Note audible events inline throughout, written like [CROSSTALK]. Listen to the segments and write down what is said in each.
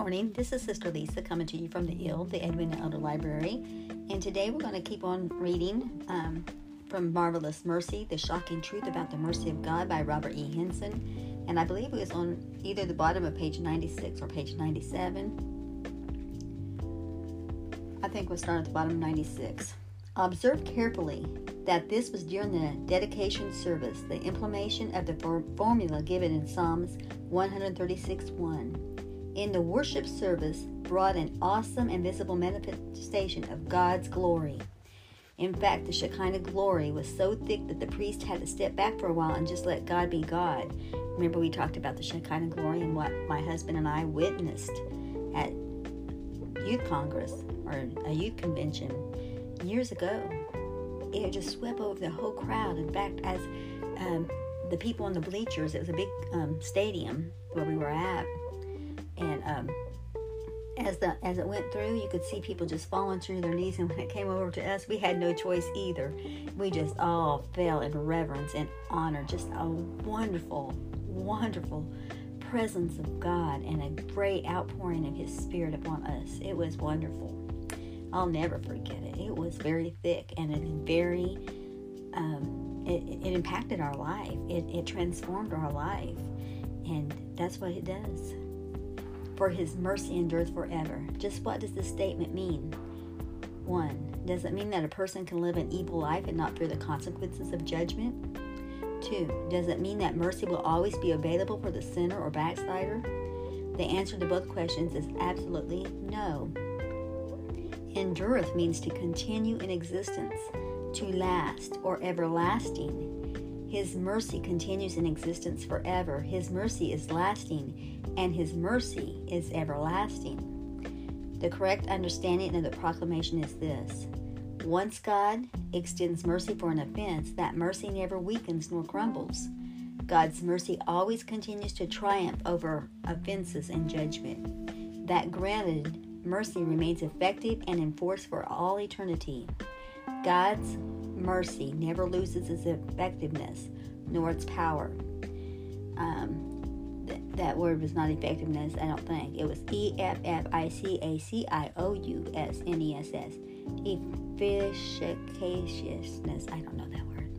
morning. This is Sister Lisa coming to you from the E.E.L., the Edwin Elder Library. And today we're going to keep on reading um, from Marvelous Mercy, The Shocking Truth About the Mercy of God by Robert E. Henson. And I believe it was on either the bottom of page 96 or page 97. I think we'll start at the bottom of 96. Observe carefully that this was during the dedication service, the implementation of the formula given in Psalms 136 1 in the worship service brought an awesome and visible manifestation of God's glory. In fact, the Shekinah glory was so thick that the priest had to step back for a while and just let God be God. Remember, we talked about the Shekinah glory and what my husband and I witnessed at youth congress or a youth convention years ago. It just swept over the whole crowd. In fact, as um, the people in the bleachers, it was a big um, stadium where we were at and um, as the as it went through, you could see people just falling through their knees. And when it came over to us, we had no choice either. We just all fell in reverence and honor. Just a wonderful, wonderful presence of God and a great outpouring of His Spirit upon us. It was wonderful. I'll never forget it. It was very thick and it very. Um, it, it impacted our life. It, it transformed our life, and that's what it does for his mercy endures forever. Just what does this statement mean? 1. Does it mean that a person can live an evil life and not fear the consequences of judgment? 2. Does it mean that mercy will always be available for the sinner or backslider? The answer to both questions is absolutely no. Endureth means to continue in existence, to last, or everlasting. His mercy continues in existence forever. His mercy is lasting and his mercy is everlasting. The correct understanding of the proclamation is this Once God extends mercy for an offense, that mercy never weakens nor crumbles. God's mercy always continues to triumph over offenses and judgment. That granted mercy remains effective and in force for all eternity. God's mercy never loses its effectiveness nor its power. Um, that word was not effectiveness, I don't think. It was E F F I C A C I O U S N E S S. Efficaciousness. I don't know that word.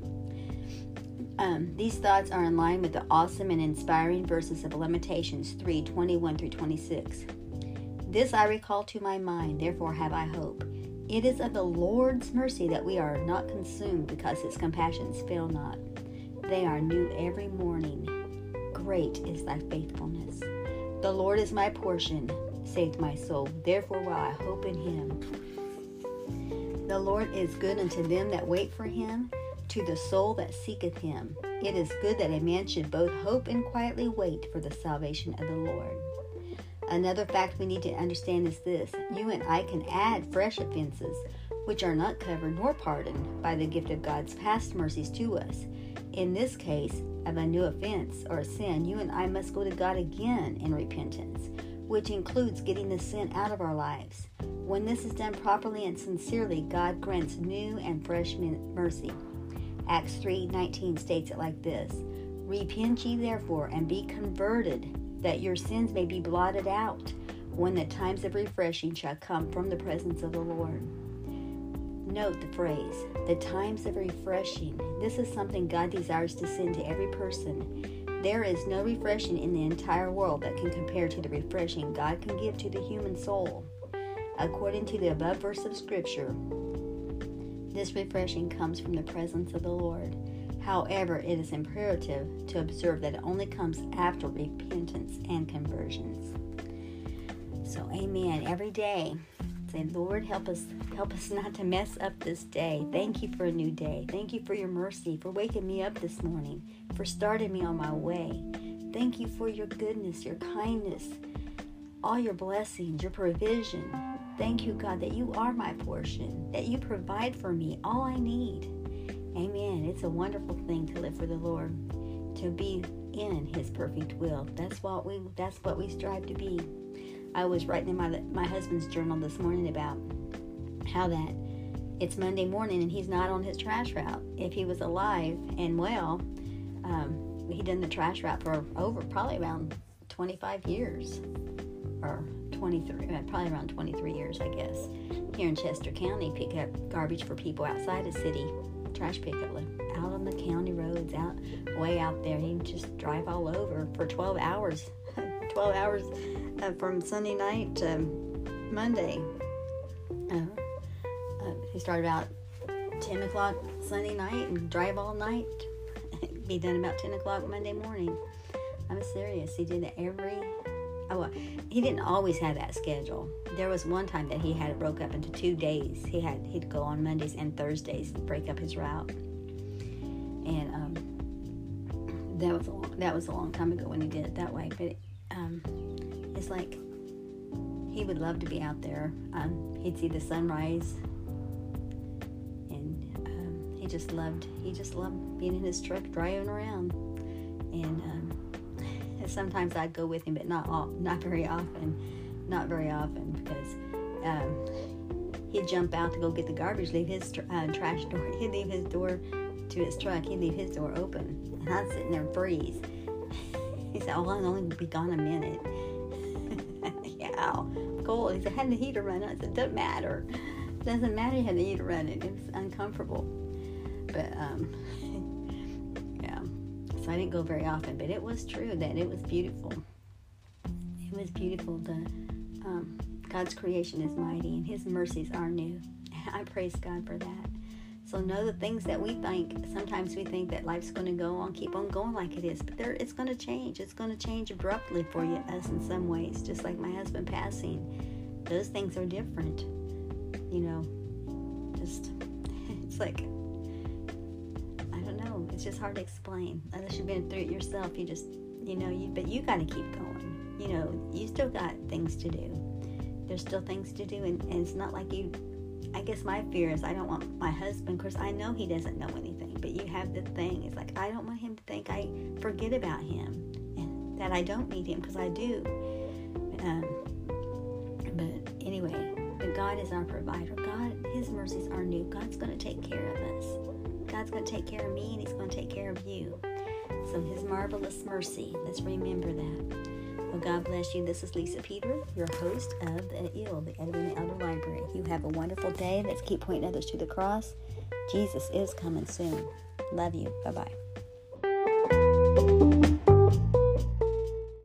Um, these thoughts are in line with the awesome and inspiring verses of Lamentations 3 21 through 26. This I recall to my mind, therefore have I hope. It is of the Lord's mercy that we are not consumed because his compassions fail not. They are new every morning. Great is thy faithfulness. The Lord is my portion, saith my soul. Therefore will I hope in him. The Lord is good unto them that wait for him, to the soul that seeketh him. It is good that a man should both hope and quietly wait for the salvation of the Lord. Another fact we need to understand is this you and I can add fresh offenses, which are not covered nor pardoned by the gift of God's past mercies to us. In this case, of a new offense or a sin, you and I must go to God again in repentance, which includes getting the sin out of our lives. When this is done properly and sincerely, God grants new and fresh mercy. Acts 3:19 states it like this: Repent ye therefore and be converted, that your sins may be blotted out, when the times of refreshing shall come from the presence of the Lord. Note the phrase, the times of refreshing. This is something God desires to send to every person. There is no refreshing in the entire world that can compare to the refreshing God can give to the human soul. According to the above verse of Scripture, this refreshing comes from the presence of the Lord. However, it is imperative to observe that it only comes after repentance and conversions. So, amen. Every day, Say, Lord, help us help us not to mess up this day. Thank you for a new day. Thank you for your mercy, for waking me up this morning, for starting me on my way. Thank you for your goodness, your kindness, all your blessings, your provision. Thank you, God, that you are my portion, that you provide for me all I need. Amen. It's a wonderful thing to live for the Lord, to be in his perfect will. That's what we that's what we strive to be. I was writing in my my husband's journal this morning about how that it's Monday morning and he's not on his trash route. If he was alive and well, um, he done the trash route for over probably around 25 years or 23, uh, probably around 23 years, I guess. Here in Chester County, pick up garbage for people outside the city. Trash pickup, out on the county roads, out way out there. You just drive all over for 12 hours. [LAUGHS] 12 hours uh, from Sunday night to Monday. Uh, uh, he started about 10 o'clock Sunday night and drive all night. [LAUGHS] Be done about 10 o'clock Monday morning. I'm serious. He did it every. Oh, he didn't always have that schedule. There was one time that he had it broke up into two days. He had he'd go on Mondays and Thursdays, break up his route, and um, that was a long, that was a long time ago when he did it that way. But um, it's like he would love to be out there. Um, he'd see the sunrise. And he just loved he just loved being in his truck driving around. And um, [LAUGHS] sometimes I'd go with him but not all, not very often not very often because um, he'd jump out to go get the garbage leave his uh, trash door [LAUGHS] he'd leave his door to his truck he'd leave his door open and I'd sit in there and freeze. [LAUGHS] He said oh I'll only be gone a minute cool he said had the heater running I said it doesn't matter it doesn't matter you had the heater running it's uncomfortable but um, [LAUGHS] yeah, so I didn't go very often. But it was true that it was beautiful. It was beautiful. Um, God's creation is mighty, and His mercies are new. [LAUGHS] I praise God for that. So know the things that we think. Sometimes we think that life's going to go on, keep on going like it is, but there, it's going to change. It's going to change abruptly for you, us in some ways. Just like my husband passing, those things are different. You know, just [LAUGHS] it's like I don't know. it's just hard to explain unless you've been through it yourself. You just, you know, you but you got to keep going. You know, you still got things to do. There's still things to do, and, and it's not like you. I guess my fear is I don't want my husband. Of course, I know he doesn't know anything, but you have the thing. It's like I don't want him to think I forget about him and that I don't need him because I do. Um, but anyway, but God is our provider. God, His mercies are new. God's going to take care of us. God's going to take care of me and He's going to take care of you. So His marvelous mercy, let's remember that. God bless you. This is Lisa Peter, your host of the E.E.L., the Edwina Elder Library. You have a wonderful day. Let's keep pointing others to the cross. Jesus is coming soon. Love you. Bye bye.